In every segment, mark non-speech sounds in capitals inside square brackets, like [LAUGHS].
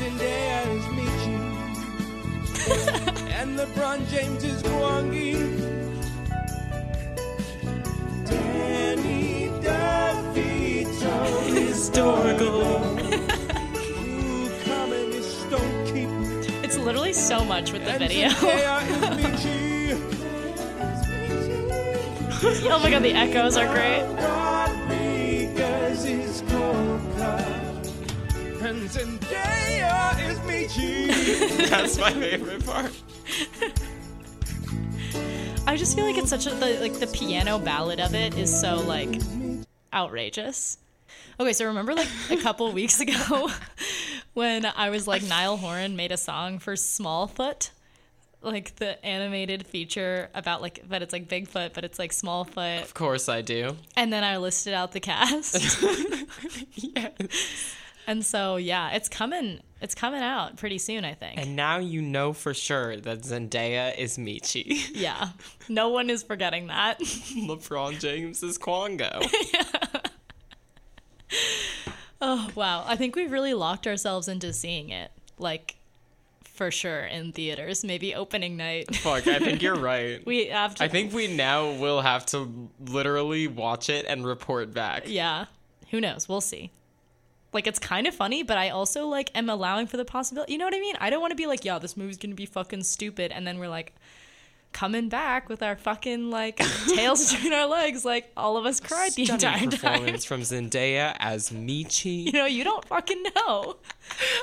Zendaya is Meechee. and LeBron James is Gwangi. Danny DeVito Historical. Ooh, communist don't keep It's literally so much with the video. Zendaya is Meechee. oh my god, the echoes are great. And Zendaya is Meechee. [LAUGHS] That's my favorite part. I just feel like it's such a the, like the piano ballad of it is so like outrageous. Okay, so remember like a couple [LAUGHS] weeks ago [LAUGHS] when I was like Niall Horan made a song for Smallfoot, like the animated feature about like but it's like Bigfoot, but it's like Smallfoot, Of course I do. and then I listed out the cast. Yes. And so yeah, it's coming. It's coming out pretty soon, I think. And now you know for sure that Zendaya is Meechee. [LAUGHS] yeah, no one is forgetting that. [LAUGHS] LeBron James is Gwangi. [LAUGHS] Oh wow, I think we've really locked ourselves into seeing it, like for sure in theaters. Maybe opening night. Fuck, I think you're right. We have to. I think we now will have to literally watch it and report back. Yeah, who knows? We'll see. Like it's kind of funny, but I also like am allowing for the possibility. You know what I mean? I don't want to be like, yeah, this movie's gonna be fucking stupid, and then we're like coming back with our fucking like [LAUGHS] tails between our legs, like all of us cried the entire Stunning time. performance from Zendaya as Meechee. You know, you don't fucking know.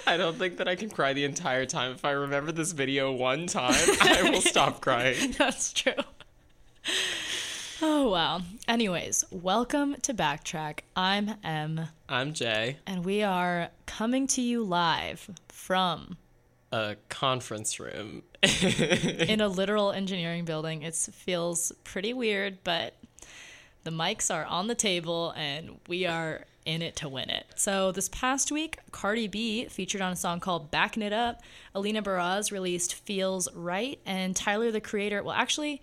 I don't think that I can cry the entire time. If I remember this video one time, [LAUGHS] I will stop crying. [LAUGHS] That's true. Oh wow. Anyways, welcome to Backtrack. I'm Em, I'm Jay. and we are coming to you live from A conference room. [LAUGHS] in a [LAUGHS] literal engineering building. It feels pretty weird, but the mics are on the table and we are in it to win it. So this past week, Cardi B featured on a song called Backing It Up. Alina Baraz released Feels Right, and Tyler the Creator, well, actually,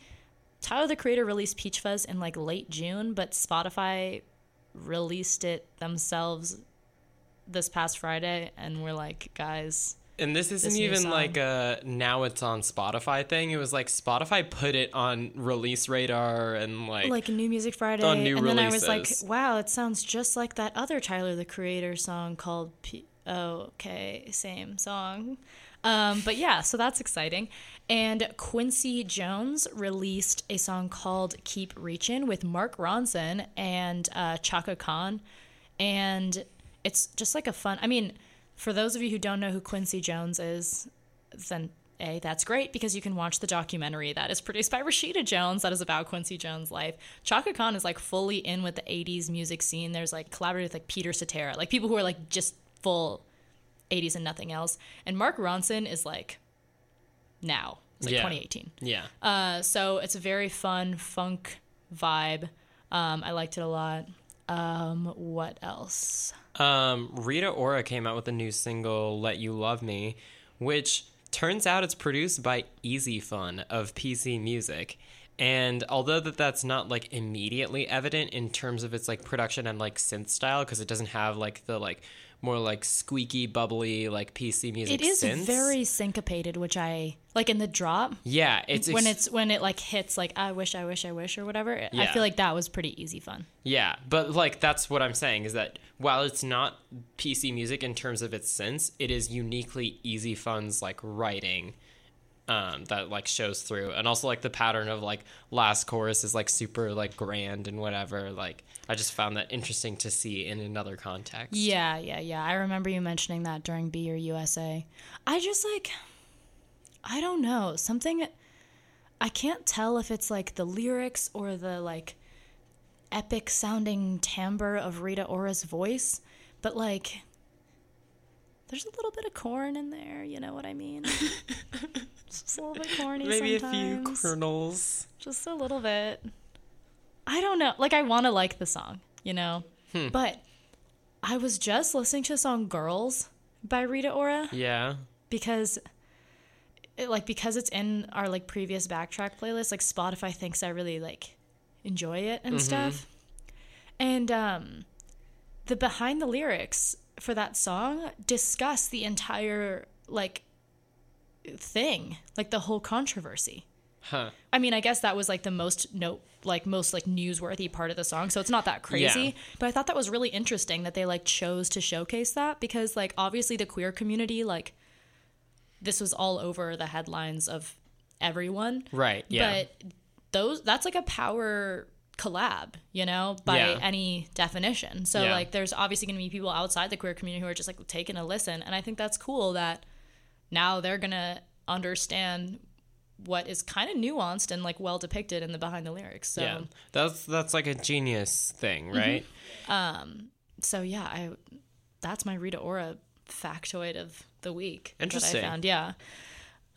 Tyler the Creator released Peach Fuzz in like late June, but Spotify released it themselves this past Friday, and we're like, guys, And this isn't new even song. like a now it's on Spotify thing. It was like Spotify put it on release radar and like, like New Music Friday, on new and then I was like, "Wow, it sounds just like that other Tyler the Creator song called P- oh, okay, same song." Um, but yeah, so that's exciting. And Quincy Jones released a song called "Keep Reaching" with Mark Ronson and uh, Chaka Khan, and it's just like a fun. I mean, for those of you who don't know who Quincy Jones is, then a that's great because you can watch the documentary that is produced by Rashida Jones that is about Quincy Jones' life. Chaka Khan is like fully in with the '80s music scene. There's like collaborated with like Peter Cetera, like people who are like just full '80s and nothing else. And Mark Ronson is like now, it's like Yeah. 2018. yeah. Uh, so it's a very fun funk vibe. Um, I liked it a lot. Um, what else? Um, Rita Ora came out with a new single, Let You Love Me, which turns out it's produced by Easy Fun of PC Music. And although that that's not like immediately evident in terms of its like production and like synth style because it doesn't have like the like more like squeaky bubbly like PC music It is synths. very syncopated, which I like in the drop. yeah it's when ex- it's when it like hits like I wish I wish I wish or whatever. I feel like that was pretty easy fun. Yeah, but like that's what I'm saying is that while it's not PC music in terms of its sense, it is uniquely Easy Fun's like writing um, that like shows through, and also like the pattern of like last chorus is like super like grand and whatever. Like I just found that interesting to see in another context. Yeah, yeah, yeah. I remember you mentioning that during Be Your USA. I just like I don't know, something I can't tell if it's like the lyrics or the like epic sounding timbre of Rita Ora's voice, but like there's a little bit of corn in there, you know what I mean? [LAUGHS] just a little bit corny Maybe sometimes. a few kernels. just a little bit. I don't know. Like I want to like the song, you know. Hmm. But I was just listening to the song "Girls" by Rita Ora Yeah. because, it, like, because it's in our like previous backtrack playlist. Like Spotify thinks I really like enjoy it Mm-hmm. and stuff. And um, the behind the lyrics for that song discuss the entire like thing, like the whole controversy. Huh. I mean, I guess that was like the most note, like most like newsworthy part of the song. So it's not that crazy. Yeah. But I thought that was really interesting that they like chose to showcase that because like obviously the queer community like this was all over the headlines of everyone. Right. Yeah. But those that's like a power collab, you know, by Yeah. any definition. So Yeah. like there's obviously going to be people outside the queer community who are just like taking a listen and I think that's cool that now they're going to understand what is kind of nuanced and like well depicted in the behind the lyrics. So yeah. That's that's like a genius thing, Mm-hmm. right? so yeah, I that's my Rita Ora factoid of the week Interesting. that I found. Yeah.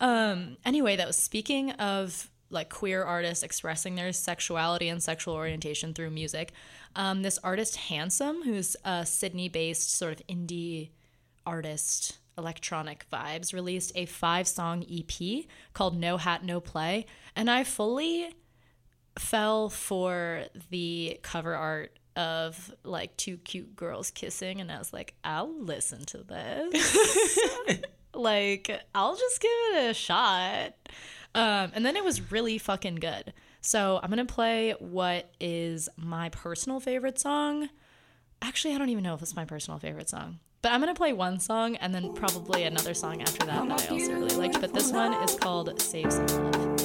Um anyway, that was speaking of like queer artists expressing their sexuality and sexual orientation through music. Um, this artist Handsome, who's a Sydney-based sort of indie artist, electronic vibes, released a five-song EP called No Hat No Play, and I fully fell for the cover art of like two cute girls kissing and I was like, I'll listen to this. [LAUGHS] like, I'll just give it a shot. Um, and then it was really fucking good. So I'm gonna play what is my personal favorite song. Actually, I don't even know if it's my personal favorite song. But I'm gonna play one song and then probably another song after that that I also really liked. But this one is called Save Some Love.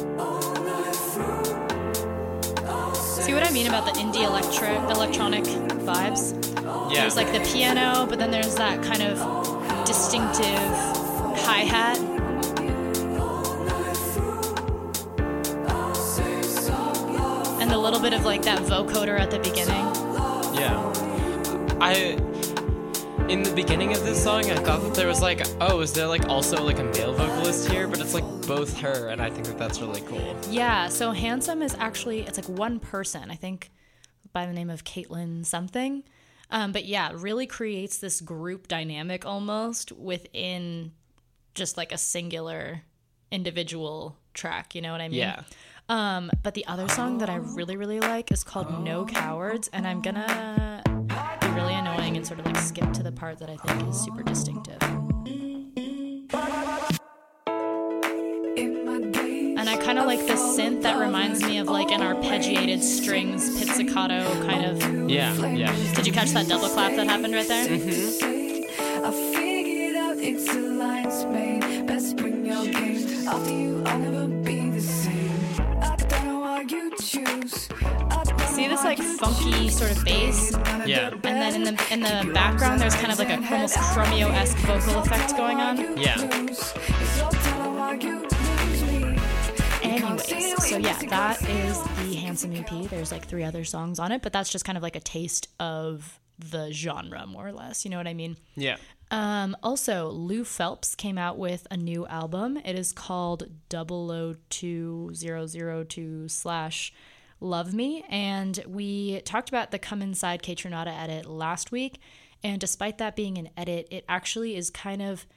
See what I mean about the indie electric electronic vibes? Yeah. There's like the piano, but then there's that kind of distinctive hi hat. Bit of like that vocoder at the beginning. Yeah. I in the beginning of this song I thought that there was like, oh, is there like also like a male vocalist here? But it's like both her and I think that that's really cool. Yeah, so Handsome is actually it's like one person, I think by the name of Caitlin something. Um, but yeah, really creates this group dynamic almost within just like a singular individual track, you know what I mean? Yeah. Um, but the other song that I really, really like is called No Cowards, and I'm gonna be really annoying and sort of like skip to the part that I think is super distinctive. And I kind of like the synth that reminds me of like an arpeggiated strings pizzicato kind of. Yeah, yeah. Did you catch that double clap that happened right there? I See this like funky sort of bass, Yeah. and then in the in the background there's kind of like a almost chromeo-esque vocal effect going on. Yeah. choose. It's all telling why you lose me. Anyways, so yeah, that is the Handsome EP. There's like three other songs on it, but that's just kind of like a taste of the genre, more or less. You know what I mean? Yeah. Um, also, Lou Phelps came out with a new album. It is called 00202 slash Love Me. And we talked about the Come Inside Kaytranada edit last week. And despite that being an edit, it actually is kind of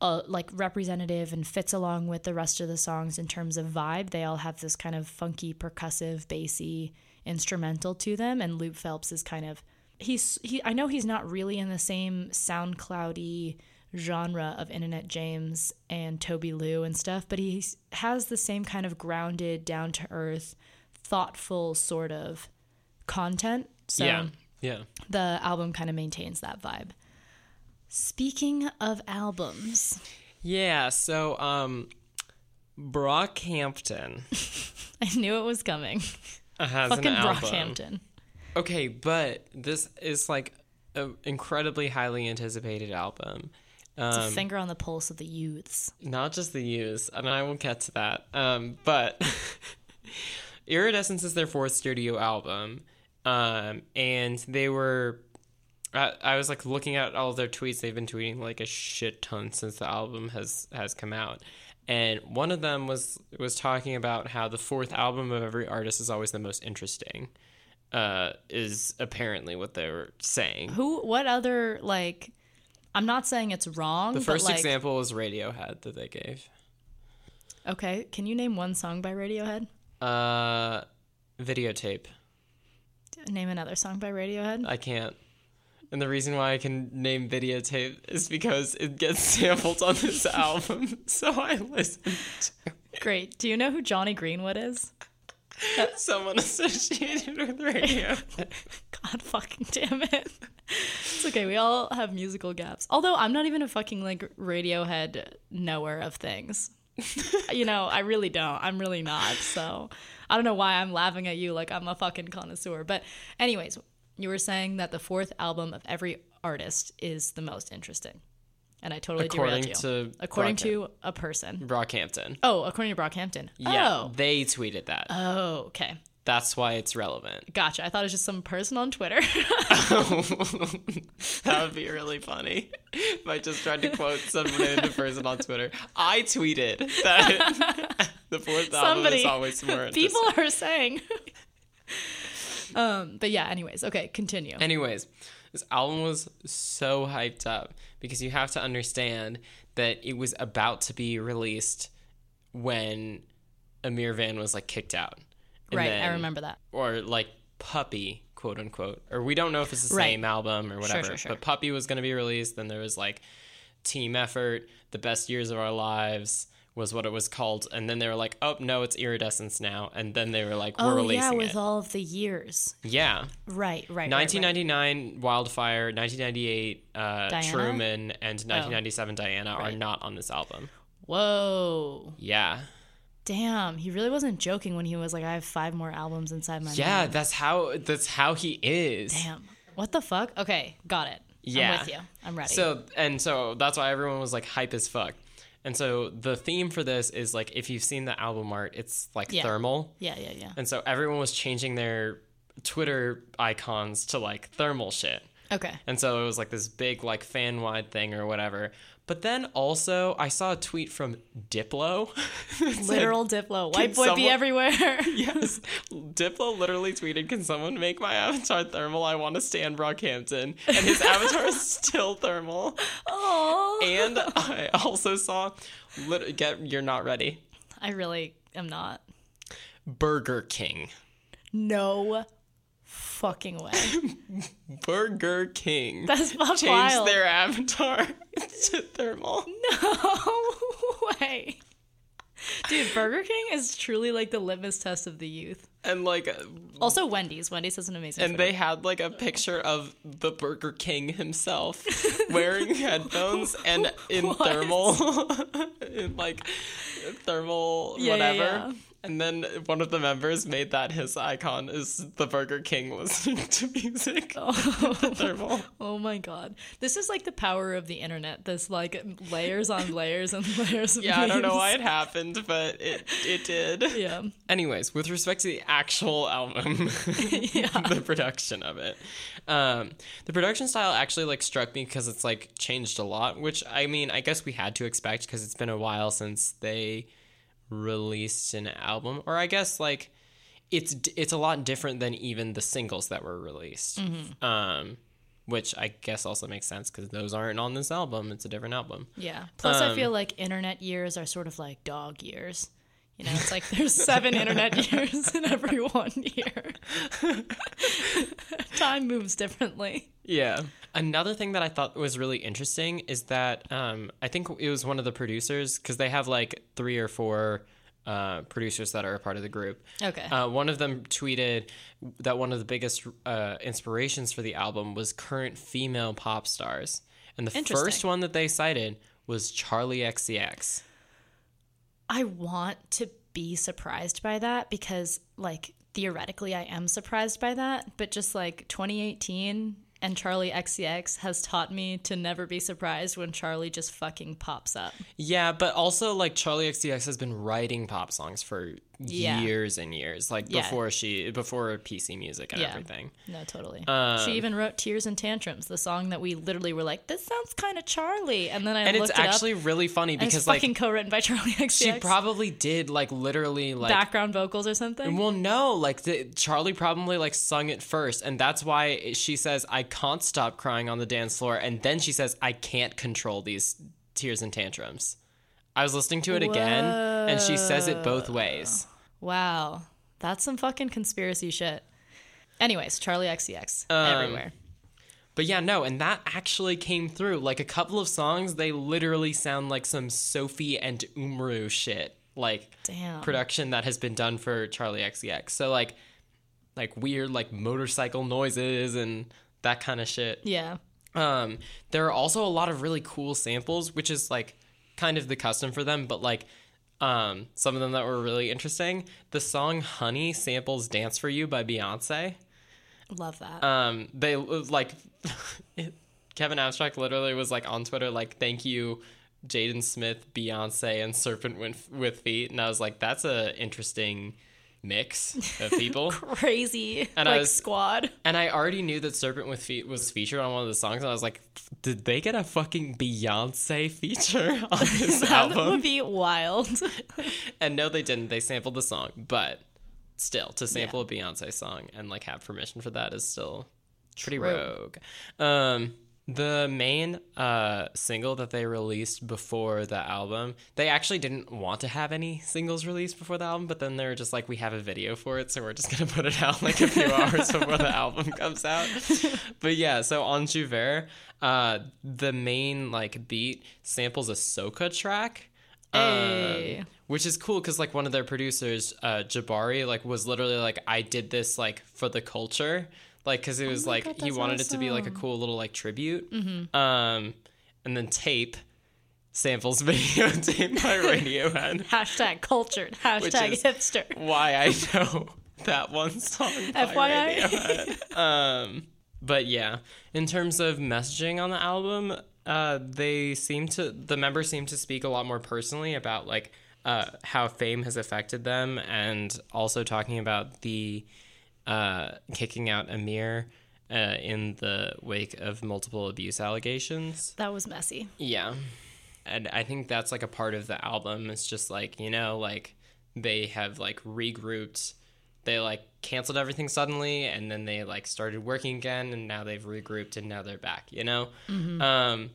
uh, like representative and fits along with the rest of the songs in terms of vibe. They all have this kind of funky, percussive, bassy instrumental to them, and Lou Phelps is kind of he's he. I know he's not really in the same SoundCloudy genre of Internet James and Tobi Lou and stuff, but he has the same kind of grounded, down to earth, thoughtful sort of content. So yeah. Yeah. the album kind of maintains that vibe. Speaking of albums, Yeah, so um Brockhampton [LAUGHS] I knew it was coming. has Fucking an album. Brockhampton. Okay, but this is like an incredibly highly anticipated album. It's Um, a finger on the pulse of the youths. not just the use, and I will get to that. Um, but [LAUGHS] Iridescence is their fourth studio album, um, and they were. I, I was like looking at all their tweets. They've been tweeting like a shit ton since the album has has come out, and one of them was was talking about how the fourth album of every artist is always the most interesting. Uh, is apparently what they were saying. Who? What other like? I'm not saying it's wrong. The first but, like, example was Radiohead that they gave. Okay, can you name one song by Radiohead? Uh, videotape. Name another song by Radiohead. I can't. And the reason why I can name videotape is because it gets [LAUGHS] sampled on this album. [LAUGHS] So I listened Great. Do you know who Jonny Greenwood is? [LAUGHS] someone associated with radio. God fucking damn it. It's okay. We all have musical gaps. Although I'm not even a fucking like Radiohead knower of things. [LAUGHS] you know, I really don't. I'm really not. So I don't know why I'm laughing at you like I'm a fucking connoisseur. But, anyways, you were saying that the fourth album of every artist is the most interesting. And I totally According derailed you. to according to a person. Brockhampton. Oh, according to Brockhampton. Yeah, Oh. they tweeted that. Oh, okay. That's why it's relevant. Gotcha. I thought it was just some person on Twitter. [LAUGHS] [LAUGHS] that would be really funny if I just tried to quote some random person on Twitter. I tweeted that [LAUGHS] the fourth album is always more interesting. People are saying. um, but yeah, anyways, okay, continue. Anyways, this album was so hyped up because you have to understand that it was about to be released when Ameer Vann was like kicked out. Right, I remember that. Or like Puppy, quote unquote. Or we don't know if it's the Right. same album or whatever. sure, sure. sure. But Puppy was going to be released. Then there was like Team Effort, The Best Years of Our Lives was what it was called. And then they were like, oh, no, it's Iridescence now. And then they were like, we're oh releasing yeah, with it. all of the years. yeah. Right, right. right, right. 1999 Wildfire, 1998 uh, Diana? Truman, and 1997 Diana are Right. not on this album. Whoa, Yeah, damn! He really wasn't joking when he was like, "I have five more albums inside my yeah, mind." that's how that's how he is. Damn. What the fuck? Okay, got it. Yeah. I'm with you. I'm ready. So and so that's why everyone was like hype as fuck. And so the theme for this is like if you've seen the album art, it's like Yeah. thermal. yeah, yeah, yeah. And so everyone was changing their Twitter icons to like thermal shit. Okay. And so it was like this big like fan wide thing or whatever. But then also I saw a tweet from Diplo. [LAUGHS] It said, Literal Diplo. White boy be everywhere. [LAUGHS] Yes. Diplo literally tweeted, Can someone make my avatar thermal? I want to stand Brockhampton. And his [LAUGHS] avatar is still thermal. oh. And I also saw lit- get you're not ready. I really am not. Burger King. No fucking way. [LAUGHS] Burger King. That's changed wild. their avatar [LAUGHS] to thermal. No [LAUGHS] way. Dude, Burger King is truly like the litmus test of the youth. And like uh, Also, Wendy's. Wendy's has an amazing. and they had like a picture of the Burger King himself wearing headphones and in What? thermal in like thermal Yeah, yeah, whatever. yeah. And then one of the members made that his icon is the Burger King listening [LAUGHS] to music. [LAUGHS] [LAUGHS] thermal. Oh my god, this is like the power of the internet. This like layers on layers and layers of. Yeah, I don't know why it happened, but it it did. Yeah, Anyways, with respect to the actual album, the production of it, um, the production style actually like struck me because it's like changed a lot. Which I mean, I guess we had to expect because it's been a while since they released an album, or I guess like it's it's a lot different than even the singles that were released. Um, which I guess also makes sense because those aren't on this album. It's a different album. yeah. Plus, I Um, feel like internet years are sort of like dog years. You know, it's like there's seven internet [LAUGHS] years in every one year. [LAUGHS] Time moves differently. Yeah. Another thing that I thought was really interesting is that um, I think it was one of the producers because they have like three or four uh, producers that are a part of the group. Okay. Uh, one of them tweeted that one of the biggest uh, inspirations for the album was current female pop stars, and the first one that they cited was Charli XCX. I want to be surprised by that because, like, theoretically, I am surprised by that. But just like 2018 and Charli XCX has taught me to never be surprised when Charli just fucking pops up. Yeah, but also like Charli XCX has been writing pop songs for Yeah. years and years, like Yeah. before she before PC music and Yeah. everything. No, totally. Um, she even wrote Tears and Tantrums, the song that we literally were like, this sounds kind of Charli. And then I and it's it actually really funny And it's because like fucking co-written by [LAUGHS] Charli XCX. she probably did like literally like background vocals or something. well no like the, charli probably like sung it first and that's why she says i can't stop crying on the dance floor and then she says i can't control these tears and tantrums i was listening to it again and she says it both ways Wow, that's some fucking conspiracy shit. Anyways, Charli XCX Um, everywhere. but yeah, no, and that actually came through. Like a couple of songs, they literally sound like some Sophie and Umru shit, like Damn. production that has been done for Charli XCX. So like, like weird like motorcycle noises and that kind of shit. Yeah. Um, there are also a lot of really cool samples, which is like kind of the custom for them, but like um, some of them that were really interesting. The song "Honey" samples "Dance for You" by Beyonce. Love that. Um, they like [LAUGHS] Kevin Abstract literally was like on Twitter like, "Thank you." Jaden Smith, Beyonce, and Serpent with, with Feet, and I was like, "That's a interesting mix of [LAUGHS] people." Crazy. And I like was- squad. And I already knew that Serpent with Feet was featured on one of the songs, and I was like, did they get a fucking Beyonce feature [LAUGHS] on [LAUGHS] this song? That album? would be wild. And no, they didn't. They sampled the song, but still, to sample a Beyonce song and like have permission for that is still pretty True. rogue. Um, the main uh, single that they released before the album, they actually didn't want to have any singles released before the album, but then they're just like, we have a video for it, so we're just gonna [LAUGHS] put it out like a few hours before the album [LAUGHS] comes out. But yeah, so on Jouvert, uh, the main like beat samples a Soca track. Um, Hey. which is cool because like one of their producers, uh, Jabari, like was literally like, I did this like for the culture, like because it was my like God, he wanted it to be like a cool little like tribute. Um, and then tape samples [LAUGHS] videotape by Radiohead. [LAUGHS] Hashtag cultured. Hashtag hipster. Why I [LAUGHS] know that one song. FYI. Um, but yeah, in terms of messaging on the album, uh, they seem to the members seem to speak a lot more personally about like uh, how fame has affected them, and also talking about the uh, kicking out Ameer uh, in the wake of multiple abuse allegations. That was messy. Yeah. And I think that's like a part of the album. It's just like, you know, like they have like regrouped. They like canceled everything suddenly and then they like started working again and now they've regrouped and now they're back, you know? Um,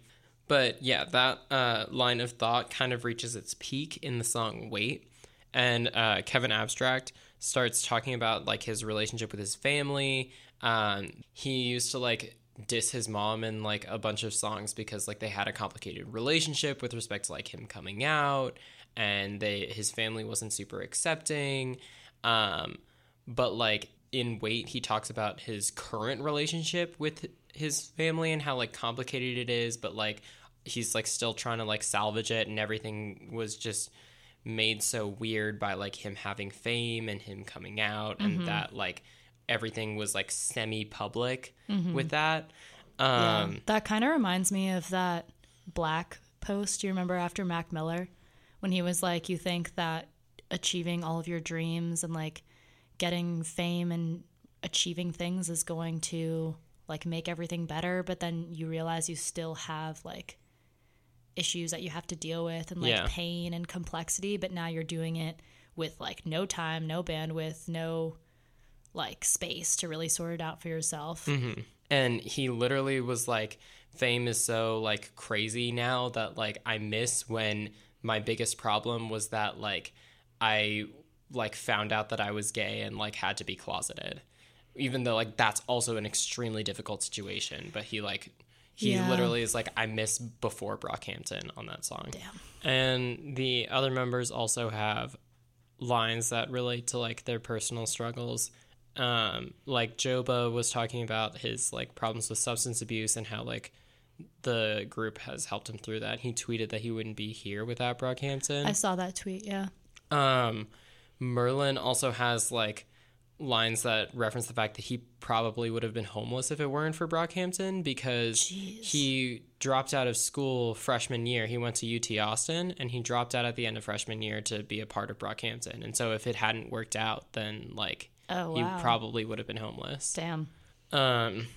but yeah, that uh, line of thought kind of reaches its peak in the song Wait. And uh, Kevin Abstract starts talking about like his relationship with his family. Um, he used to like diss his mom in like a bunch of songs because like they had a complicated relationship with respect to like him coming out and they his family wasn't super accepting. Um, but like in Wait, he talks about his current relationship with his family and how like complicated it is, but like he's like still trying to like salvage it and everything was just made so weird by like him having fame and him coming out and that like everything was like semi public with that. Yeah. Um that kind of reminds me of that black post you remember after Mac Miller when he was like, you think that achieving all of your dreams and like getting fame and achieving things is going to like make everything better, but then you realize you still have like issues that you have to deal with and like Yeah. pain and complexity, but now you're doing it with like no time, no bandwidth, no like space to really sort it out for yourself. Mm-hmm. and he literally was like fame is so like crazy now that like i miss when my biggest problem was that like i like found out that i was gay and like had to be closeted even though like that's also an extremely difficult situation but he like he Yeah. literally is like i miss before brockhampton on that song Damn. and the other members also have lines that relate to like their personal struggles. Um, like Joba was talking about his like problems with substance abuse and how like the group has helped him through that. He tweeted that he wouldn't be here without Brockhampton. I saw that tweet, yeah. Um, Merlyn also has like lines that reference the fact that he probably would have been homeless if it weren't for Brockhampton because he dropped out of school freshman year. He went to UT Austin and he dropped out at the end of freshman year to be a part of Brockhampton. And so if it hadn't worked out, then like Oh, he probably would have been homeless. Damn. Um,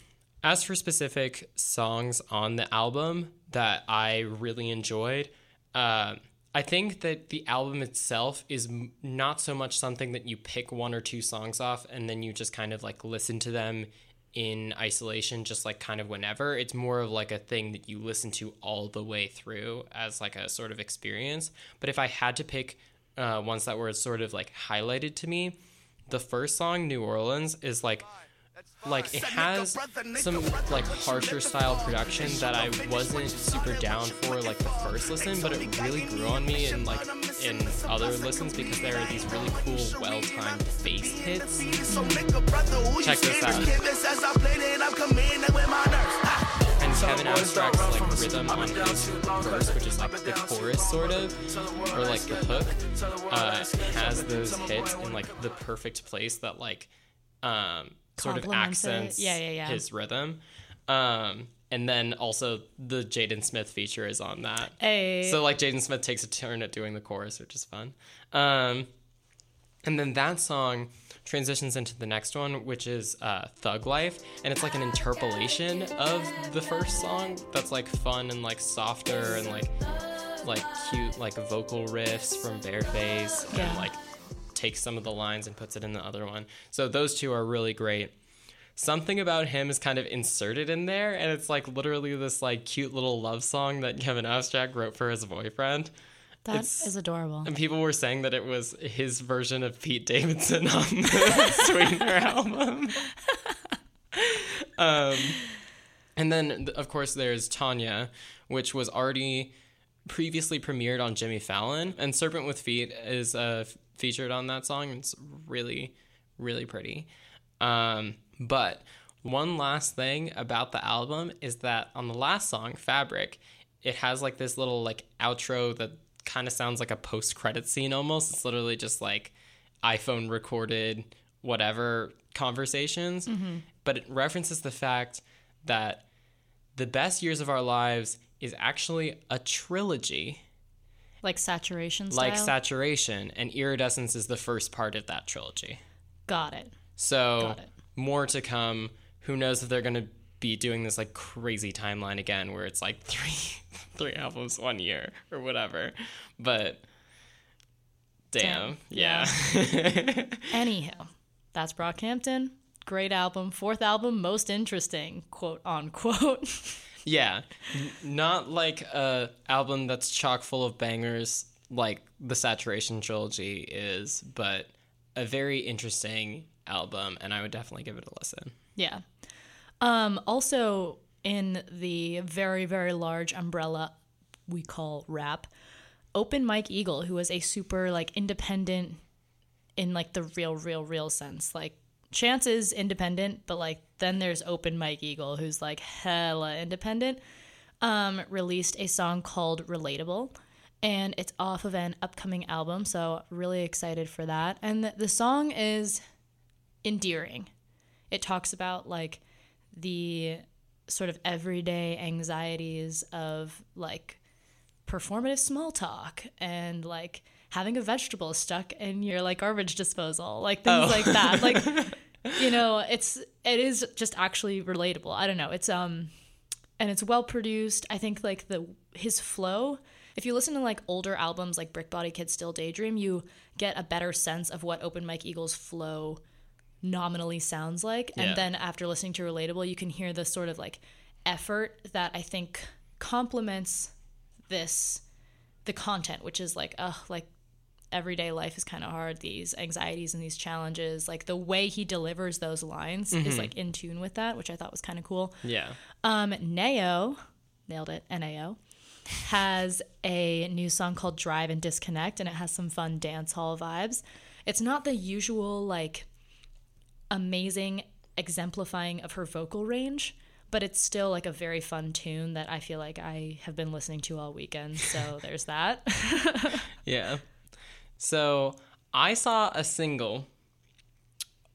as for specific songs on the album that I really enjoyed, uh, I think that the album itself is not so much something that you pick one or two songs off and then you just kind of like listen to them in isolation, just like kind of whenever. It's more of like a thing that you listen to all the way through as like a sort of experience. But if I had to pick uh, ones that were sort of like highlighted to me, the first song, New Orleans, is like like it has some like harsher style production that I wasn't super down for like the first listen, but it really grew on me in like in other listens because there are these really cool, well-timed bass hits. Check this out. And Kevin Abstract's like rhythm on his verse, which is like the chorus sort of, or like the hook, uh, has those hits in like the perfect place that like um sort of accents Yeah, yeah, yeah. his rhythm. Um and then also the Jaden Smith feature is on that. Hey. So like Jaden Smith takes a turn at doing the chorus, which is fun. Um, and then that song transitions into the next one, which is uh, Thug Life, and it's like an interpolation of the first song that's like fun and like softer and like like cute like vocal riffs from bearface Yeah. and like takes some of the lines and puts it in the other one. So those two are really great. Something about him is kind of inserted in there, and it's like literally this like cute little love song that Kevin Abstract wrote for his boyfriend. That is it's- adorable. And people were saying that it was his version of Pete Davidson on the [LAUGHS] Sweetener album. um, and then, of course, there's Tonya, which was already previously premiered on Jimmy Fallon. And Serpent with Feet is f- featured on that song. It's really, really pretty. Um, but one last thing about the album is that on the last song, Fabric, it has like this little like outro that kind of sounds like a post credit scene almost. It's literally just like iPhone recorded whatever conversations, but it references the fact that the best years of our lives is actually a trilogy Like saturation style. like saturation and iridescence is the first part of that trilogy Got it. so Got it. more to come who knows if they're going to be doing this like crazy timeline again where it's like [LAUGHS] three three albums one year or whatever but damn, Damn. yeah, [LAUGHS] Anyhow, that's Brockhampton. Great album. Fourth album, most interesting, quote unquote. [LAUGHS] yeah not like a album that's chock full of bangers like the saturation trilogy is but a very interesting album and i would definitely give it a listen yeah. Um, also, in the very, very large umbrella we call rap, Open Mike Eagle, who is a super like independent in like the real, real, real sense. Like Chance is independent, but like then there's Open Mike Eagle, who's like hella independent. Um, released a song called Relatable, and it's off of an upcoming album. So really excited for that. And the, the song is endearing. It talks about like the sort of everyday anxieties of like performative small talk and like having a vegetable stuck in your like garbage disposal, like things like that. Like [LAUGHS] you know, it's it is just actually relatable. I don't know. It's um and it's well produced. I think like the his flow. If you listen to like older albums like Brick Body Kid Still Daydream, you get a better sense of what Open Mike Eagle's flow nominally sounds like. And then after listening to Relatable, you can hear the sort of like effort that I think complements this the content, which is like, oh, like everyday life is kind of hard. These anxieties and these challenges, like the way he delivers those lines is like in tune with that, which I thought was kind of cool. yeah Um, Nao, nailed it, Nao, has a new song called Drive and Disconnect, and it has some fun dance hall vibes. It's not the usual, like, amazing exemplifying of her vocal range, but it's still like a very fun tune that I feel like I have been listening to all weekend. So [LAUGHS] there's that. [LAUGHS] Yeah. So I saw a single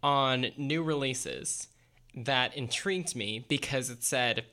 on new releases that intrigued me because it said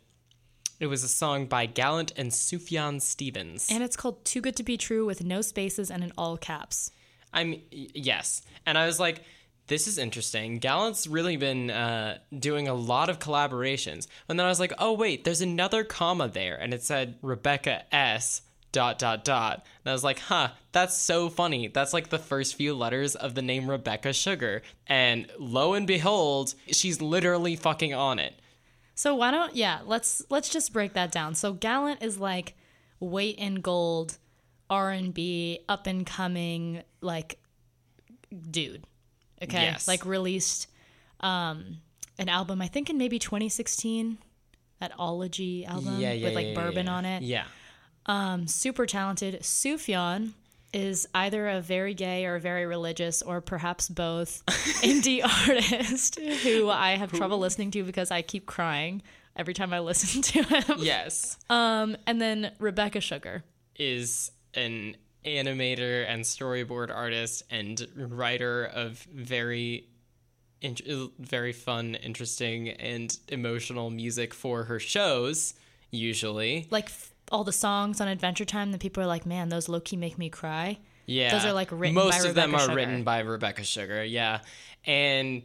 it was a song by Gallant and Sufjan Stevens. and it's called Too Good to Be True with no spaces and in all caps. I'm yes, and I was like, this is interesting. Gallant's really been uh, doing a lot of collaborations, and then I was like, oh wait, there's another comma there, and it said Rebecca S. Dot dot dot. And I was like, huh, that's so funny. That's like the first few letters of the name Rebecca Sugar. And lo and behold, she's literally fucking on it. So why don't yeah, let's let's just break that down. So Gallant is like weight in gold, R and B, up and coming like dude. Okay. Yes. Like released um an album, I think in maybe 2016, that Ology album yeah, yeah, with like yeah, bourbon on it. Yeah. Um, super talented. Sufjan is either a very gay or very religious or perhaps both [LAUGHS] indie artist who I have trouble listening to because I keep crying every time I listen to him. Yes. Um, and then Rebecca Sugar. is an animator and storyboard artist and writer of very in- very fun, interesting and emotional music for her shows usually. Like f- all the songs on Adventure Time that people are like, man, those low key make me cry. Yeah. Those are, like, written Most by of them are Sugar. written by Rebecca Sugar. Yeah. And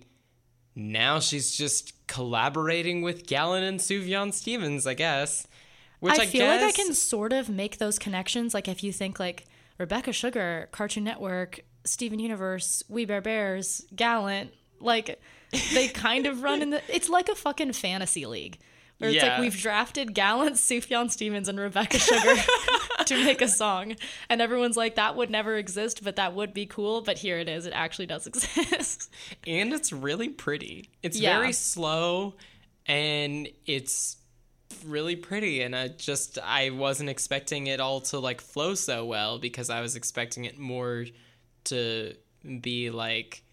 now she's just collaborating with Gallant and Sufjan Stevens, I guess. Which I, I feel like I can sort of make those connections. Like if you think like Rebecca Sugar, Cartoon Network, Steven Universe, We Bare Bears, Gallant, like they kind of run in the. It's like a fucking fantasy league. Where it's Yeah. like we've drafted Gallant, [LAUGHS] Sufjan Stevens, and Rebecca Sugar [LAUGHS] to make a song, and everyone's like, that would never exist, but that would be cool. But here it is; it actually does [LAUGHS] exist. and it's really pretty. It's Yeah. very slow and it's really pretty and I just I wasn't expecting it all to like flow so well because I was expecting it more to be like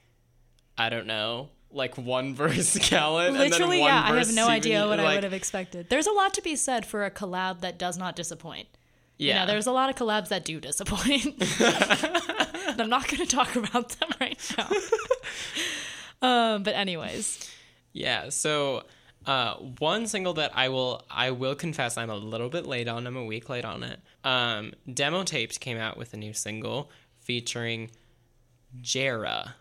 I don't know, like one verse [LAUGHS] then Literally, yeah. I have no idea what I would have expected. There's a lot to be said for a collab that does not disappoint. Yeah. You know, there's a lot of collabs that do disappoint. [LAUGHS] I'm not going to talk about them right now. um, but anyways, Yeah, so uh, one single that I will I will confess I'm a little bit late on. I'm a week late on it. Um, Demo Taped came out with a new single featuring Jera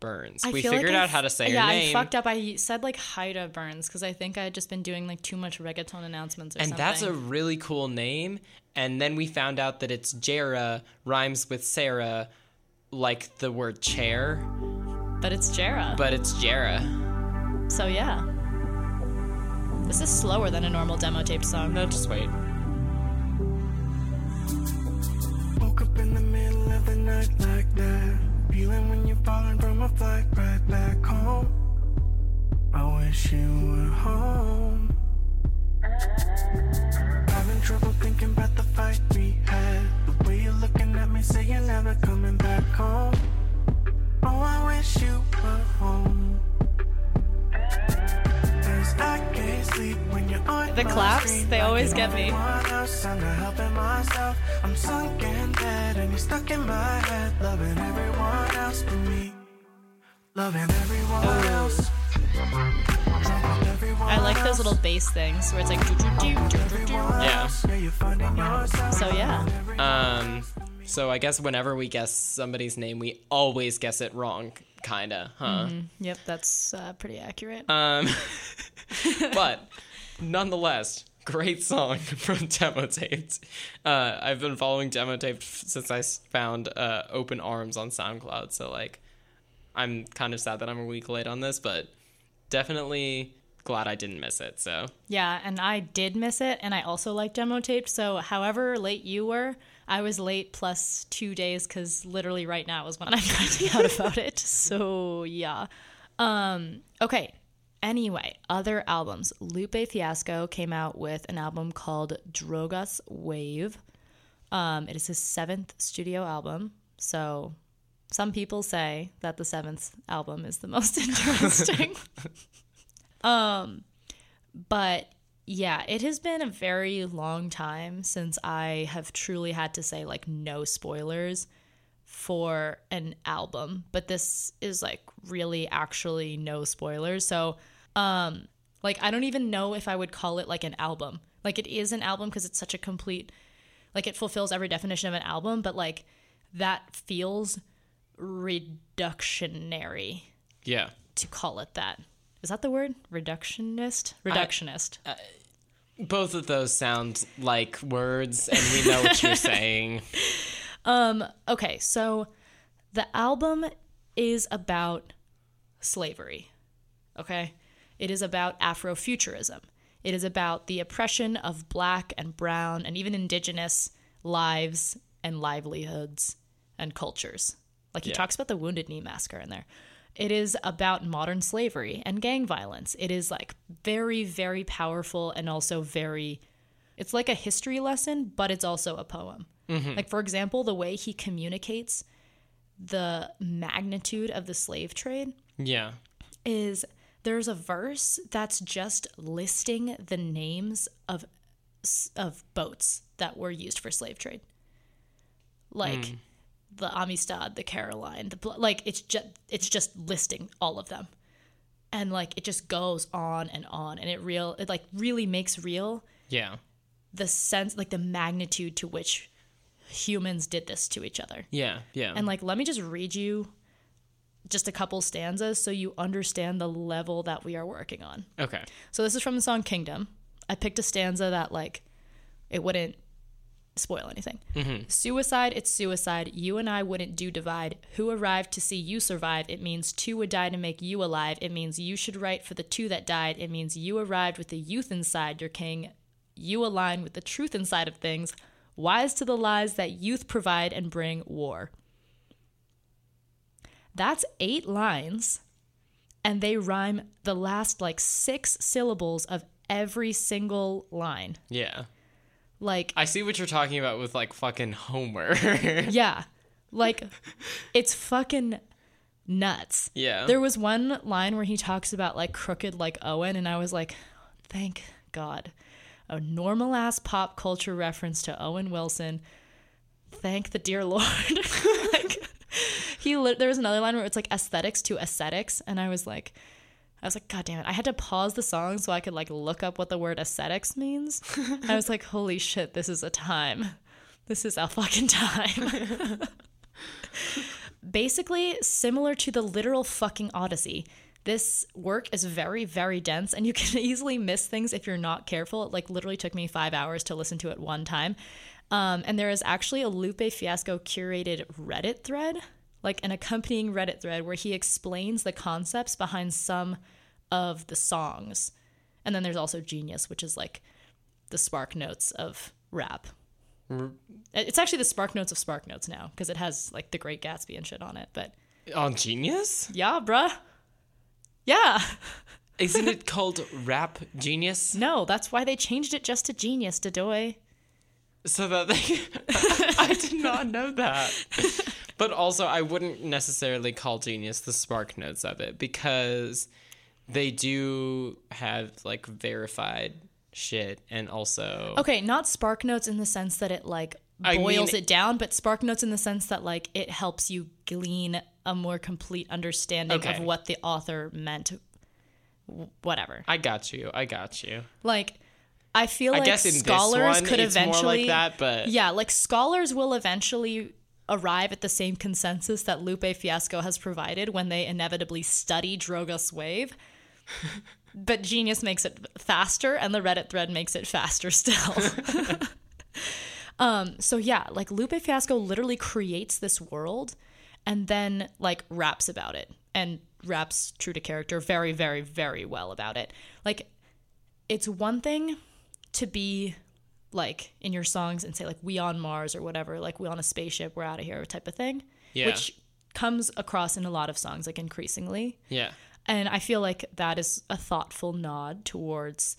Burns. I we figured like I out how to f- say yeah, her name. I fucked up. I said like Haida Burns because I think I had just been doing like too much reggaeton announcements or and something. that's a really cool name. And then we found out that it's Jera rhymes with Sarah, like the word chair, but it's Jera. but it's Jera. so yeah, this is slower than a normal demo taped song. No, just wait. Woke up in the middle of the night like that. Feeling when you're falling from a flight right back home. I wish you were home. Having trouble thinking about the fight we had. The way you're looking at me, say you're never coming back home. Oh, I wish you were home. 'Cause I can't sleep when you're on The claps, they always get me. I'm not helping myself. I'm sunk in bed and you're stuck in my head, loving else but me. Loving everyone else. Drunk with everyone I like those little bass things where it's like. doo doo doo doo doo doo. Everyone Yeah. else. Yeah, you're finding yourself. So yeah, Um, so I guess whenever we guess somebody's name, we always guess it wrong, kinda, huh? yep, that's uh, pretty accurate. Um, [LAUGHS] but nonetheless, great song [LAUGHS] from Demo Taped. Uh, I've been following Demo Taped since I found uh, Open Arms on SoundCloud. So like, I'm kind of sad that I'm a week late on this, but definitely glad I didn't miss it. So Yeah, and I did miss it, and I also like demo taped. So, however late you were, I was late plus two days because literally right now is when I'm finding out about it. [LAUGHS] So, yeah. Um, okay. Anyway, other albums. Lupe Fiasco came out with an album called Drogas Wave. Um, it is his seventh studio album. So, some people say that the seventh album is the most [LAUGHS] interesting. [LAUGHS] but yeah, it has been a very long time since I have truly had to say like no spoilers for an album, but this is like really actually no spoilers. So, um like I don't even know if I would call it like an album. Like it is an album because it's such a complete like it fulfills every definition of an album, but like that feels reductionary yeah, to call it that. Is that the word? Reductionist? Reductionist. both of those sound like words, and we know what you're [LAUGHS] saying. Um, okay, so the album is about slavery. Okay? It is about Afrofuturism. It is about the oppression of black and brown and even indigenous lives and livelihoods and cultures. Like he Yeah. talks about the Wounded Knee Massacre in there. It is about modern slavery and gang violence. It is like very, very powerful and also very, it's like a history lesson, but it's also a poem. Mm-hmm. Like, for example, the way he communicates the magnitude of the slave trade Yeah. is there's a verse that's just listing the names of of boats that were used for slave trade like mm. the amistad the caroline the like it's just it's just listing all of them and like it just goes on and on and it real it like really makes real Yeah. the sense like the magnitude to which humans did this to each other Yeah. Yeah. and like, let me just read you just a couple stanzas so you understand the level that we are working on. okay. So this is from the song Kingdom. I picked a stanza that like it wouldn't spoil anything. Mm-hmm. Suicide, it's suicide. You and I wouldn't do divide. Who arrived to see you survive? It means two would die to make you alive. It means you should write for the two that died. It means you arrived with the youth inside your king. You align with the truth inside of things. Wise to the lies that youth provide and bring war. That's eight lines and they rhyme the last like six syllables of every single line. Yeah. Like, I see what you're talking about with like fucking Homer. [LAUGHS] yeah, like it's fucking nuts. yeah. There was one line where he talks about like crooked like Owen, and I was like, thank God. A normal ass pop culture reference to Owen Wilson. Thank the dear Lord. [LAUGHS] like, he lit there was another line where it's like aesthetics to ascetics, and I was like, I was like, God damn it! I had to pause the song so I could like look up what the word aesthetics means. I was like, holy shit, this is a time. This is a fucking time. [LAUGHS] Basically, similar to the literal fucking Odyssey. This work is very, very dense, and you [LAUGHS] can easily miss things if you're not careful. It like literally took me five hours to listen to it one time. Um, and there is actually a Lupe Fiasco curated Reddit thread, like an accompanying Reddit thread, where he explains the concepts behind some of the songs. And then there's also Genius, which is like the spark notes of rap. It's actually the spark notes of spark notes now because it has like the Great Gatsby and shit on it. But On Genius? yeah, bruh. Yeah. [LAUGHS] Isn't it called Rap Genius? No, that's why they changed it just to Genius, Dodoy. So that they. [LAUGHS] I did not know that. [LAUGHS] But also, I wouldn't necessarily call Genius the spark notes of it because they do have like verified shit and also. Okay, not spark notes in the sense that it like I boils mean- it down, but spark notes in the sense that like it helps you glean a more complete understanding of what the author meant. Whatever. I got you. I got you. Like, I feel I like guess in scholars this one, could it's eventually more like that, but Yeah, like scholars will eventually arrive at the same consensus that Lupe Fiasco has provided when they inevitably study Drogas Wave. [LAUGHS] but Genius makes it faster and the Reddit thread makes it faster still. [LAUGHS] [LAUGHS] um so yeah, like Lupe Fiasco literally creates this world and then like raps about it and raps true to character very very very well about it. Like it's one thing to be like in your songs and say like we on Mars or whatever, like we on a spaceship, we're out of here type of thing. Yeah. Which comes across in a lot of songs, like increasingly. yeah. And I feel like that is a thoughtful nod towards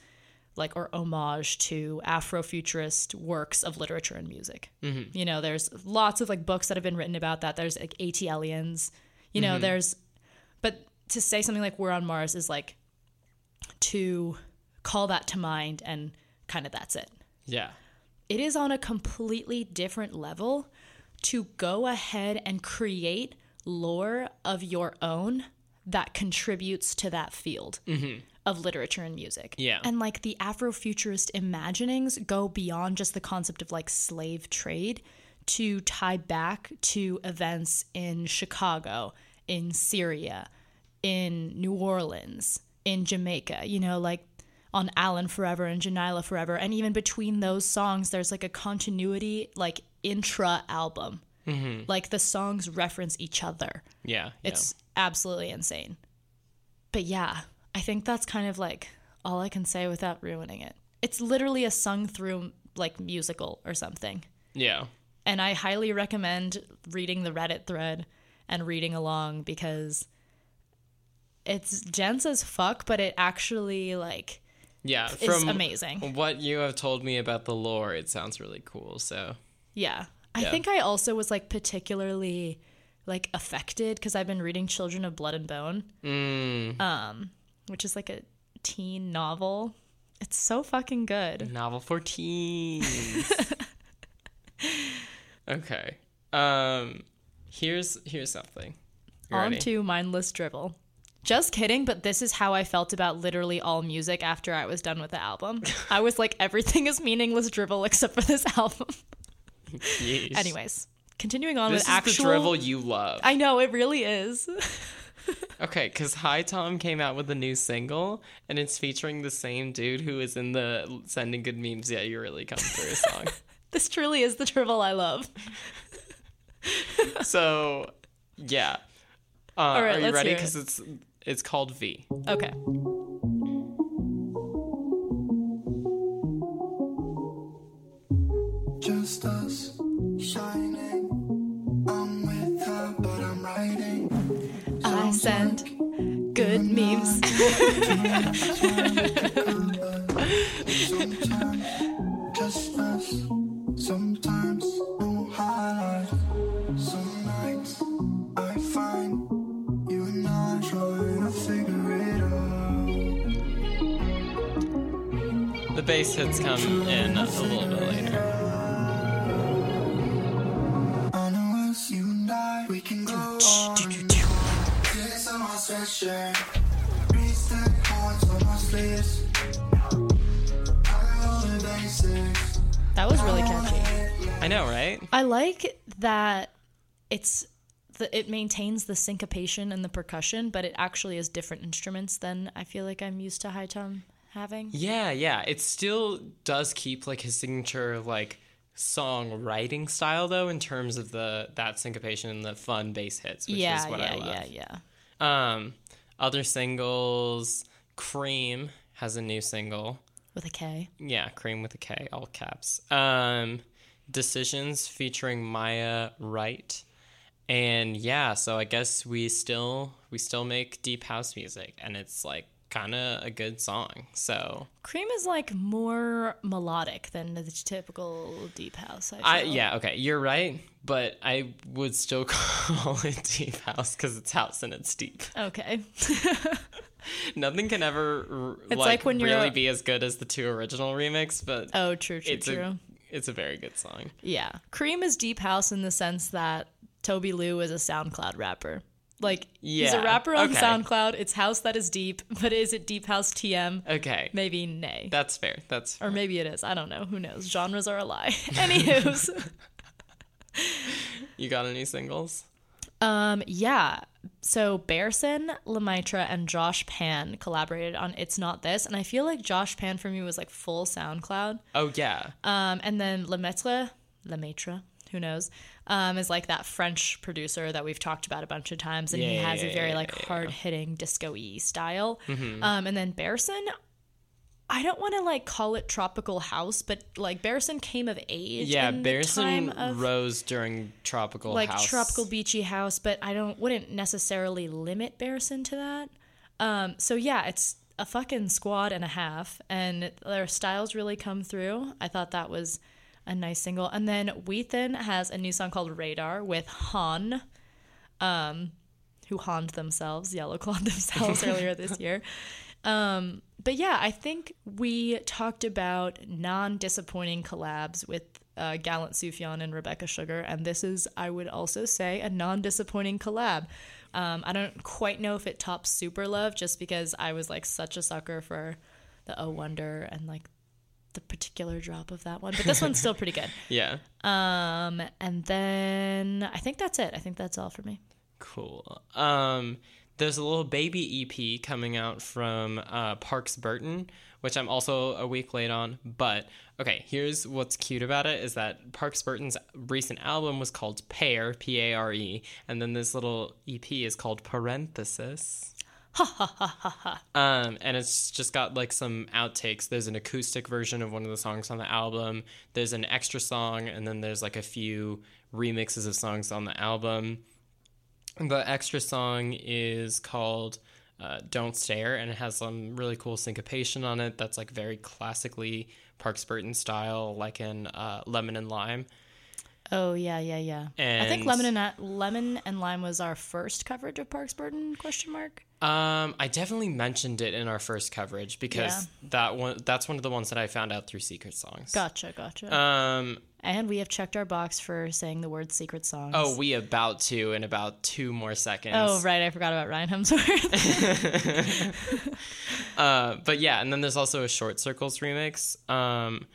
like or homage to Afrofuturist works of literature and music. Mm-hmm. You know, there's lots of like books that have been written about that. There's like AT aliens. You know, mm-hmm. there's but to say something like we're on Mars is like to call that to mind and kind of that's it. Yeah. It is on a completely different level to go ahead and create lore of your own that contributes to that field mm-hmm. of literature and music. Yeah. And like the Afrofuturist imaginings go beyond just the concept of like slave trade to tie back to events in Chicago, in Syria, in New Orleans, in Jamaica, you know, like on Alan Forever and Jonylah Forever. And even between those songs, there's like a continuity, like intra album. Mm-hmm. Like the songs reference each other. Yeah. It's absolutely insane. But yeah, I think that's kind of like all I can say without ruining it. It's literally a sung through like musical or something. yeah. And I highly recommend reading the Reddit thread and reading along because it's dense as fuck, but it actually like Yeah, is from amazing. what you have told me about the lore, it sounds really cool. So Yeah. I Yeah. think I also was like particularly like affected because I've been reading Children of Blood and Bone, mm, um, which is like a teen novel. It's so fucking good. novel for teens. [LAUGHS] okay. Um, here's here's something. You On ready? to mindless dribble. Just kidding, but this is how I felt about literally all music after I was done with the album. [LAUGHS] I was like, everything is meaningless dribble except for this [LAUGHS] album. Yeesh. Anyways, continuing on this with actual. the drivel you love. I know it really is. [LAUGHS] Okay, because High Tom came out with a new single, and it's featuring the same dude who is in the "Sending Good Memes." Yeah, you really come through a song. [LAUGHS] this truly is the drivel I love. so, yeah. Uh, right, are you ready? hear it. Because it's it's called V. Okay. Just us shining. I'm with her, but I'm writing. I send good memes. [LAUGHS] Sometimes just us. Sometimes no highlight. Some nights I find you and I trying to figure it out. The bass hits come in a little bit later. I like that it's the, it maintains the syncopation and the percussion, but it actually is different instruments than I feel like I'm used to high tom having. Yeah, yeah. It still does keep like his signature like songwriting style though in terms of the that syncopation and the fun bass hits, which yeah, is what yeah, I love. yeah, yeah. Um other singles, KREAM has a new single. With a K. Yeah, Cream with a K, all caps. Um Decisions featuring Maia Wright. And yeah, so I guess we still we still make deep house music and it's like kind of a good song. So KREAM is like more melodic than the typical deep house. I, I yeah okay you're right but I would still [LAUGHS] call it deep house because it's house and it's deep. Okay. [LAUGHS] Nothing can ever It's like, like when you're really be as good as the two original remix, but Oh, true, true, it's true. a it's a very good song. Yeah. KREAM is deep house in the sense that Tobi Lou is a SoundCloud rapper. Like he's a rapper on okay. SoundCloud. It's house that is deep, [LAUGHS] but is it deep house TM? Okay, Maybe nay. that's fair. That's fair. or maybe it is. I don't know. Who knows? Genres are a lie. [LAUGHS] Anywho's. [LAUGHS] you got any singles? Um, yeah. So Bearson, Lemaitre, and Josh Pan collaborated on It's Not This. And I feel like Josh Pan for me was like full SoundCloud. Oh yeah, Um, and then Lemaitre, Lemaitre, who knows, um, is like that French producer that we've talked about a bunch of times, and he Yeah, has a very yeah, like yeah, Mm-hmm. hard hitting disco-y style. Um, and then Bearson, I don't want to like call it tropical house, but like Bearson came of age. yeah. in the time Bearson of, rose during tropical like house. tropical beachy house, but I don't wouldn't necessarily limit Bearson to that. Um, so yeah, it's a fucking squad and a half, and their styles really come through. I thought that was a nice single, and then Whethan has a new song called Radar with HONNE, um, who honned themselves, yellow clawed [LAUGHS] themselves earlier this year. Um, but yeah, I think we talked about non disappointing collabs with uh, Gallant Sufjan and Rebecca Sugar, and this is, I would also say, a non disappointing collab. Um, I don't quite know if it tops Super Love just because I was like such a sucker for the Oh Wonder and like the particular drop of that one, but this one's still pretty good. [LAUGHS] Yeah, Um, and then I think that's it. I think that's all for me. cool. Um, there's a little baby EP coming out from uh, Parks Burton, which I'm also a week late on. But okay, here's what's cute about it is that Parks Burton's recent album was called Pair, P A R E, and then this little EP is called Parenthesis. Ha ha ha ha. Um, and it's just got like some outtakes. There's an acoustic version of one of the songs on the album. There's an extra song, and then there's like a few remixes of songs on the album. The extra song is called uh, "Don't Stare," and it has some really cool syncopation on it. That's like very classically Parks Burton style, like in uh, Lemon and Lime. Oh yeah, yeah, yeah. I think lemon and lemon and lime was our first coverage of Parks Burton? Question mark. Um, I definitely mentioned it in our first coverage because that one that's one of the ones that I found out through Secret Songs. Gotcha, gotcha. Um, and we have checked our box for saying the word secret songs. oh, we about to in about two more seconds. Oh, right. I forgot about Ryan Hemsworth. [LAUGHS] Uh, but yeah, and then there's also a Short Circles remix um,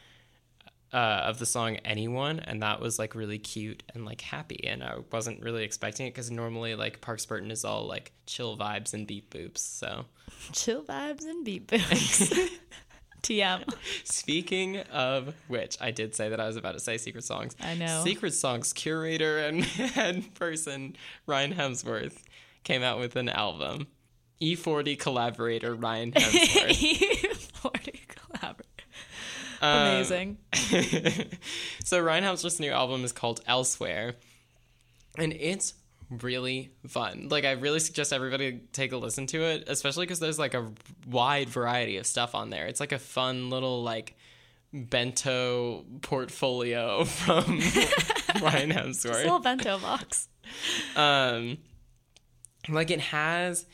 uh, of the song "Anyone," and that was like really cute and like happy, and I wasn't really expecting it because normally like Parks Burton is all like chill vibes and beat boops. So [LAUGHS] Chill vibes and beat boots. [LAUGHS] TM. [LAUGHS] speaking of which, I did say that I was about to say Secret Songs. I know. Secret Songs curator and [LAUGHS] head person Ryan Hemsworth came out with an album. E40 collaborator Ryan [LAUGHS] Hemsworth. 40 collabor- Um, Amazing. so Ryan Hemsworth's new album is called Elsewhere, and it's really fun. Like I really suggest everybody take a listen to it, especially because there's like a wide variety of stuff on there. It's like a fun little like bento portfolio [LAUGHS] from [LAUGHS] Ryan Hemsworth. little bento box. Um, like it has,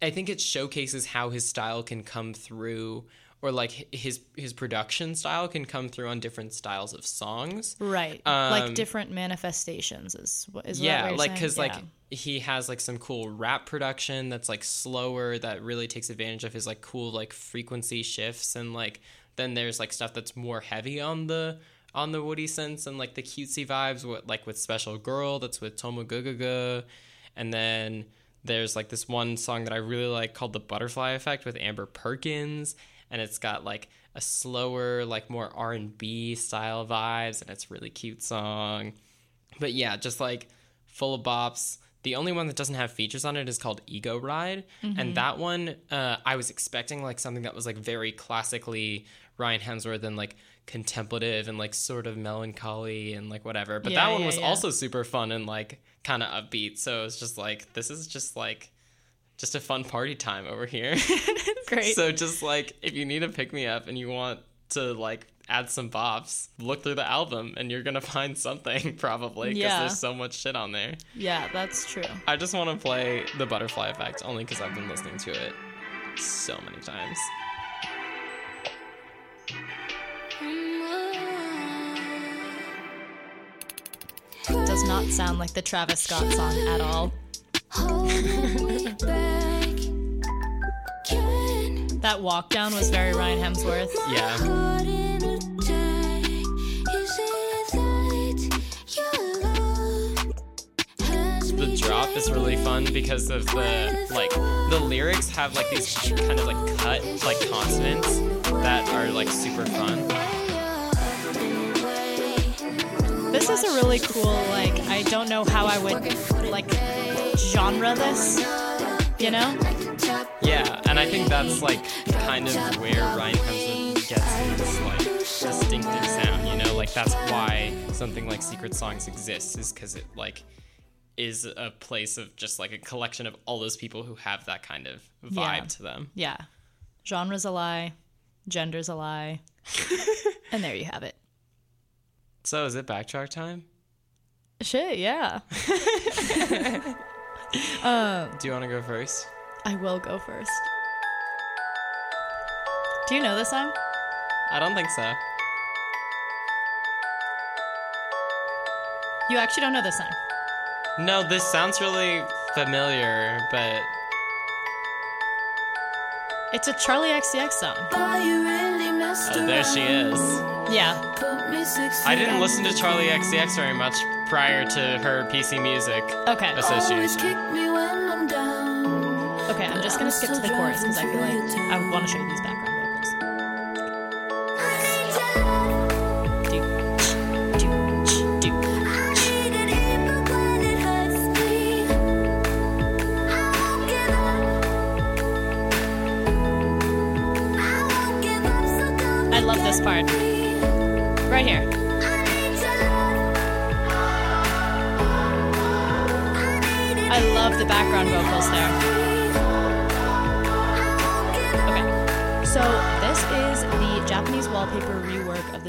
I think it showcases how his style can come through, or like his his production style can come through on different styles of songs. Right. Um, like different manifestations is what is yeah, like because like he has like some cool rap production that's like slower that really takes advantage of his like cool like frequency shifts and like then there's like stuff that's more heavy on the on the woody sense and like the cutesy vibes with like with special girl that's with Tomggg and then there's like this one song that I really like called the butterfly effect with Amber Perkins and it's got like a slower like more R&B style vibes and it's really cute song but yeah, just like full of bops. The only one that doesn't have features on it is called Ego Ride, and that one uh, I was expecting like something that was like very classically Ryan Hemsworth and like contemplative and like sort of melancholy and like whatever. But Yeah, that one yeah, was yeah. also super fun and like kind of upbeat. So it's just like this is just like just a fun party time over here. [LAUGHS] Great. so just like if you need a pick me up and you want to like add some bops, look through the album and you're gonna [LAUGHS] find something probably because Yeah. there's so much shit on there. yeah, that's true. I just want to play the butterfly effect only because I've been listening to it so many times. Does not sound like the Travis Scott song at all. That walk down was very Ryan Hemsworth. Yeah. The drop is really fun because of the like the lyrics have like these kind of like cut like consonants that are like super fun. This is a really cool, like, I don't know how I would, like, genre this, you know? Yeah, and I think that's like kind of where Ryan Hemsworth gets his like distinctive sound. You know, like that's why something like Secret Songs exists, is because it like is a place of just like a collection of all those people who have that kind of vibe Yeah. to them. Yeah. Genre's a lie, gender's a lie. [LAUGHS] and there you have it. So is it backtrack time? Shit, yeah. [LAUGHS] [LAUGHS] Uh, Do you want to go first? I will go first. Do you know this song? I don't think so. You actually don't know this song. No, this sounds really familiar, but It's a Charli XCX song. oh, there she is. Yeah. I didn't listen to Charli XCX very much prior to her PC Music Okay. association. Okay, I'm just gonna skip to the chorus because I feel like I want to show you these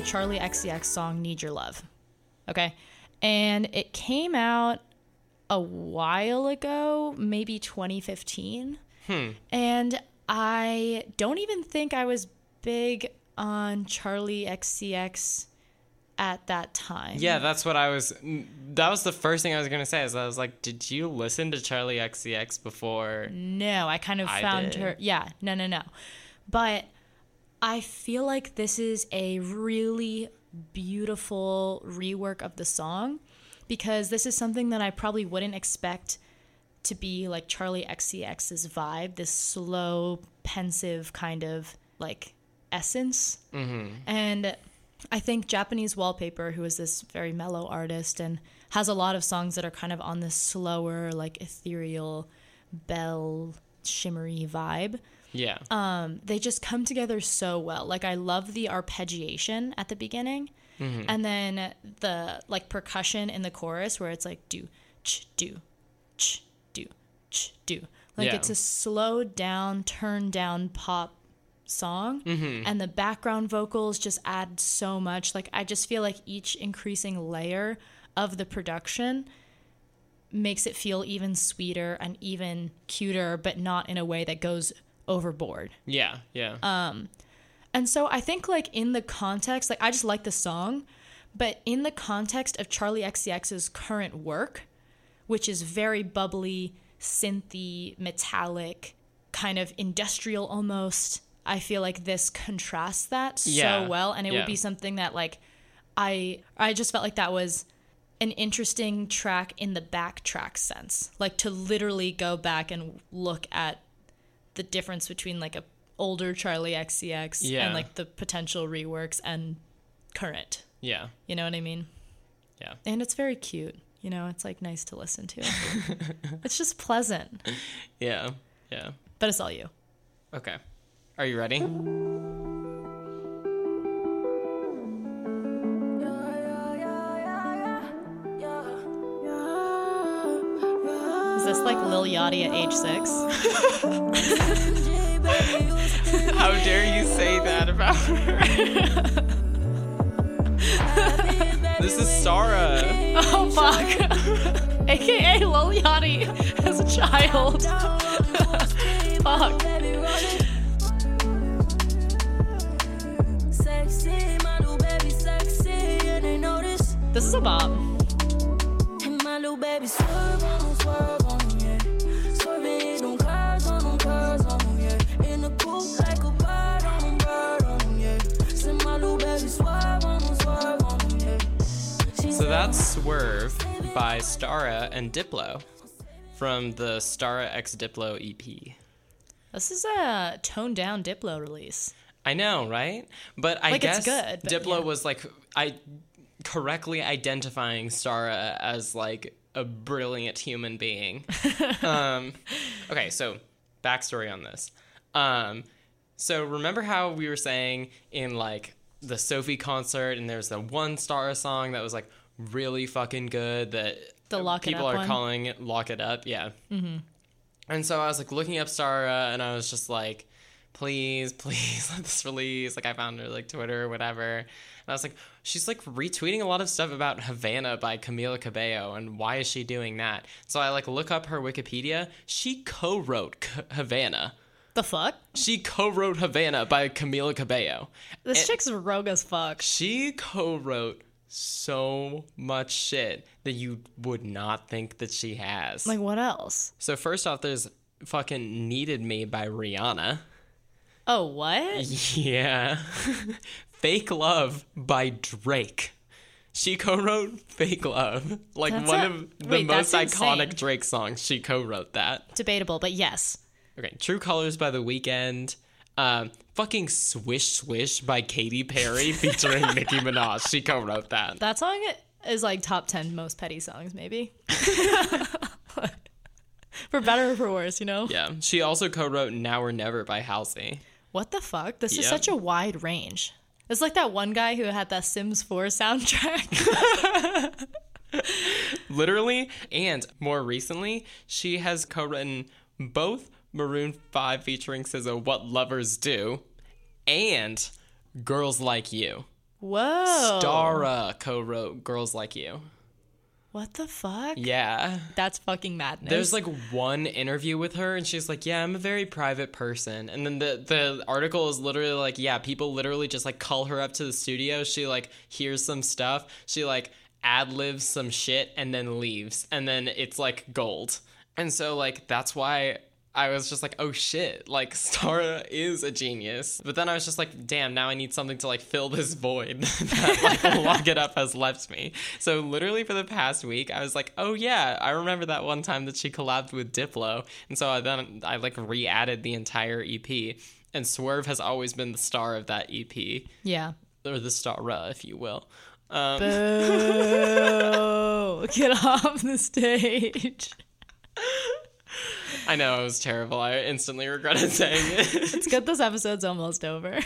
Charli XCX song Need Your Love. Okay. And it came out a while ago, maybe 2015. Hmm. And I don't even think I was big on Charli XCX at that time. Yeah, that's what I was. That was the first thing I was gonna say. Is I was like, did you listen to Charli XCX before? No, I kind of I found did. her. Yeah, no, no, no. But I feel like this is a really beautiful rework of the song because this is something that I probably wouldn't expect to be like Charli XCX's vibe, this slow, pensive kind of like essence. Mm-hmm. And I think Japanese Wallpaper, who is this very mellow artist and has a lot of songs that are kind of on this slower, like ethereal, bell, shimmery vibe Yeah. um, they just come together so well. Like I love the arpeggiation at the beginning, and then the like percussion in the chorus where it's like do ch do ch do ch do. Like Yeah. it's a slowed down, turned down pop song, and the background vocals just add so much. Like I just feel like each increasing layer of the production makes it feel even sweeter and even cuter, but not in a way that goes overboard. yeah. Yeah. Um, And so I think like in the context, like I just like the song, but in the context of Charli XCX's current work, which is very bubbly, synthy, metallic, kind of industrial almost, I feel like this contrasts that Yeah, so well and it yeah. would be something that like I I just felt like that was an interesting track in the backtrack sense. Like to literally go back and look at the difference between like a older Charli XCX Yeah. and like the potential reworks and current. yeah. You know what I mean? Yeah. And it's very cute. You know, it's like nice to listen to. [LAUGHS] it's just pleasant. Yeah. Yeah. But it's all you. Okay. Are you ready? Lil Yachty at age six? [LAUGHS] How dare you say that about her? [LAUGHS] this is Sarah. oh fuck. [LAUGHS] AKA Lil Yachty as a child. fuck. Sexy, my little baby and they know this. This is a bop. Swerve by Starrah and Diplo from the Starrah X Diplo EP. This is a toned down Diplo release. I know, right? But I Like, guess good, but Diplo yeah. was like I correctly identifying Starrah as like a brilliant human being. [LAUGHS] um, okay, so backstory on this. Um, so remember how we were saying in like the Sophie concert, and there's the one Starrah song that was like really fucking good that The Lock It people are one? calling it "Lock It Up." Yeah. Mm-hmm. And so I was like looking up Starrah, and I was just like, please, [LAUGHS] please let this release. Like I found her like Twitter or whatever. And I was like, she's like retweeting a lot of stuff about Havana by Camila Cabello, and why is she doing that? So I like look up her Wikipedia. She co-wrote C- Havana. The fuck? She co-wrote Havana by Camila Cabello. This And- chick's rogue as fuck. She co-wrote so much shit that you would not think that she has. Like, what else? so first off, there's fucking "Needed Me" by Rihanna. Oh, what? [LAUGHS] Yeah. Fake Love by Drake. She co-wrote Fake Love. Like That's one a- of the wait, most iconic insane. Drake songs. She co-wrote that. Debatable, but yes. Okay, True Colors by The Weeknd. Um, fucking Swish Swish by Katy Perry [LAUGHS] featuring Nicki Minaj. She co-wrote that. That song is like top 10 most petty songs, maybe. [LAUGHS] for better or for worse, you know? Yeah. She also co-wrote Now or Never by Halsey. What the fuck? This is such a wide range. It's like that one guy who had that Sims 4 soundtrack. [LAUGHS] Literally, and more recently, she has co-written both Maroon 5 featuring SZA What Lovers Do and Girls Like You. Whoa. Starrah co-wrote Girls Like You. What the fuck? Yeah. That's fucking madness. There's like one interview with her and she's like, "Yeah, I'm a very private person." And then the the article is literally like, "Yeah, people literally just like call her up to the studio. She like hears some stuff. She like ad libs some shit and then leaves. And then it's like gold." And so like that's why I was just like, "Oh shit, like [LAUGHS] Starrah is a genius." But then I was just like, "Damn, now I need something to like fill this void [LAUGHS] that like [LAUGHS] Lock It Up has left me." So literally for the past week, I was like, "Oh yeah, I remember that one time that she collabed with Diplo." And so I then I like re-added the entire EP. And Swerve has always been the star of that EP, yeah. or the star, if you will. Um, Boo. Get off the stage. I know it was terrible. I instantly regretted saying it. [LAUGHS] It's good this episode's almost over.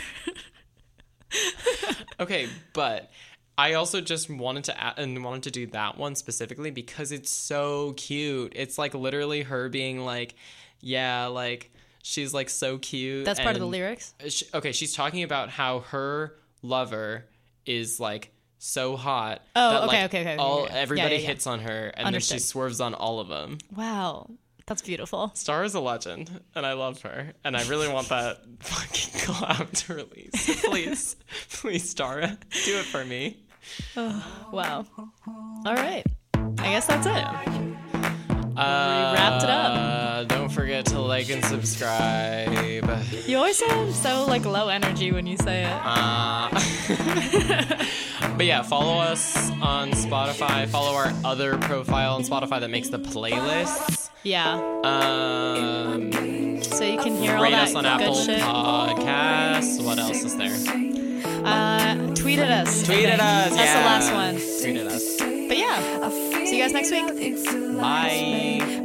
Okay, but I also just wanted to add, and wanted to do that one specifically because it's so cute. It's like literally her being like, yeah, like she's like so cute. That's part of the lyrics. She, okay, she's talking about how her lover is like so hot. Oh, that, okay, like, okay, okay, okay, All yeah. everybody Yeah, yeah, hits on her, and Understood. then she swerves on all of them. Wow. That's beautiful. Star is a legend, and I love her, and I really want that [LAUGHS] fucking collab to release. Please, [LAUGHS] please, Star, do it for me. Oh, Wow. All right. I guess that's it. Uh, wrapped it up. Uh, don't forget to like and subscribe. You always sound so like low energy when you say it. Uh, [LAUGHS] but yeah, follow us on Spotify. Follow our other profile on Spotify that makes the playlists. Yeah. Um, so you can hear all that us on good Apple shit. Podcasts. What else is there? Uh, tweeted us. Tweeted us. That's the last one. Tweeted us. But yeah, see you guys next week. Bye.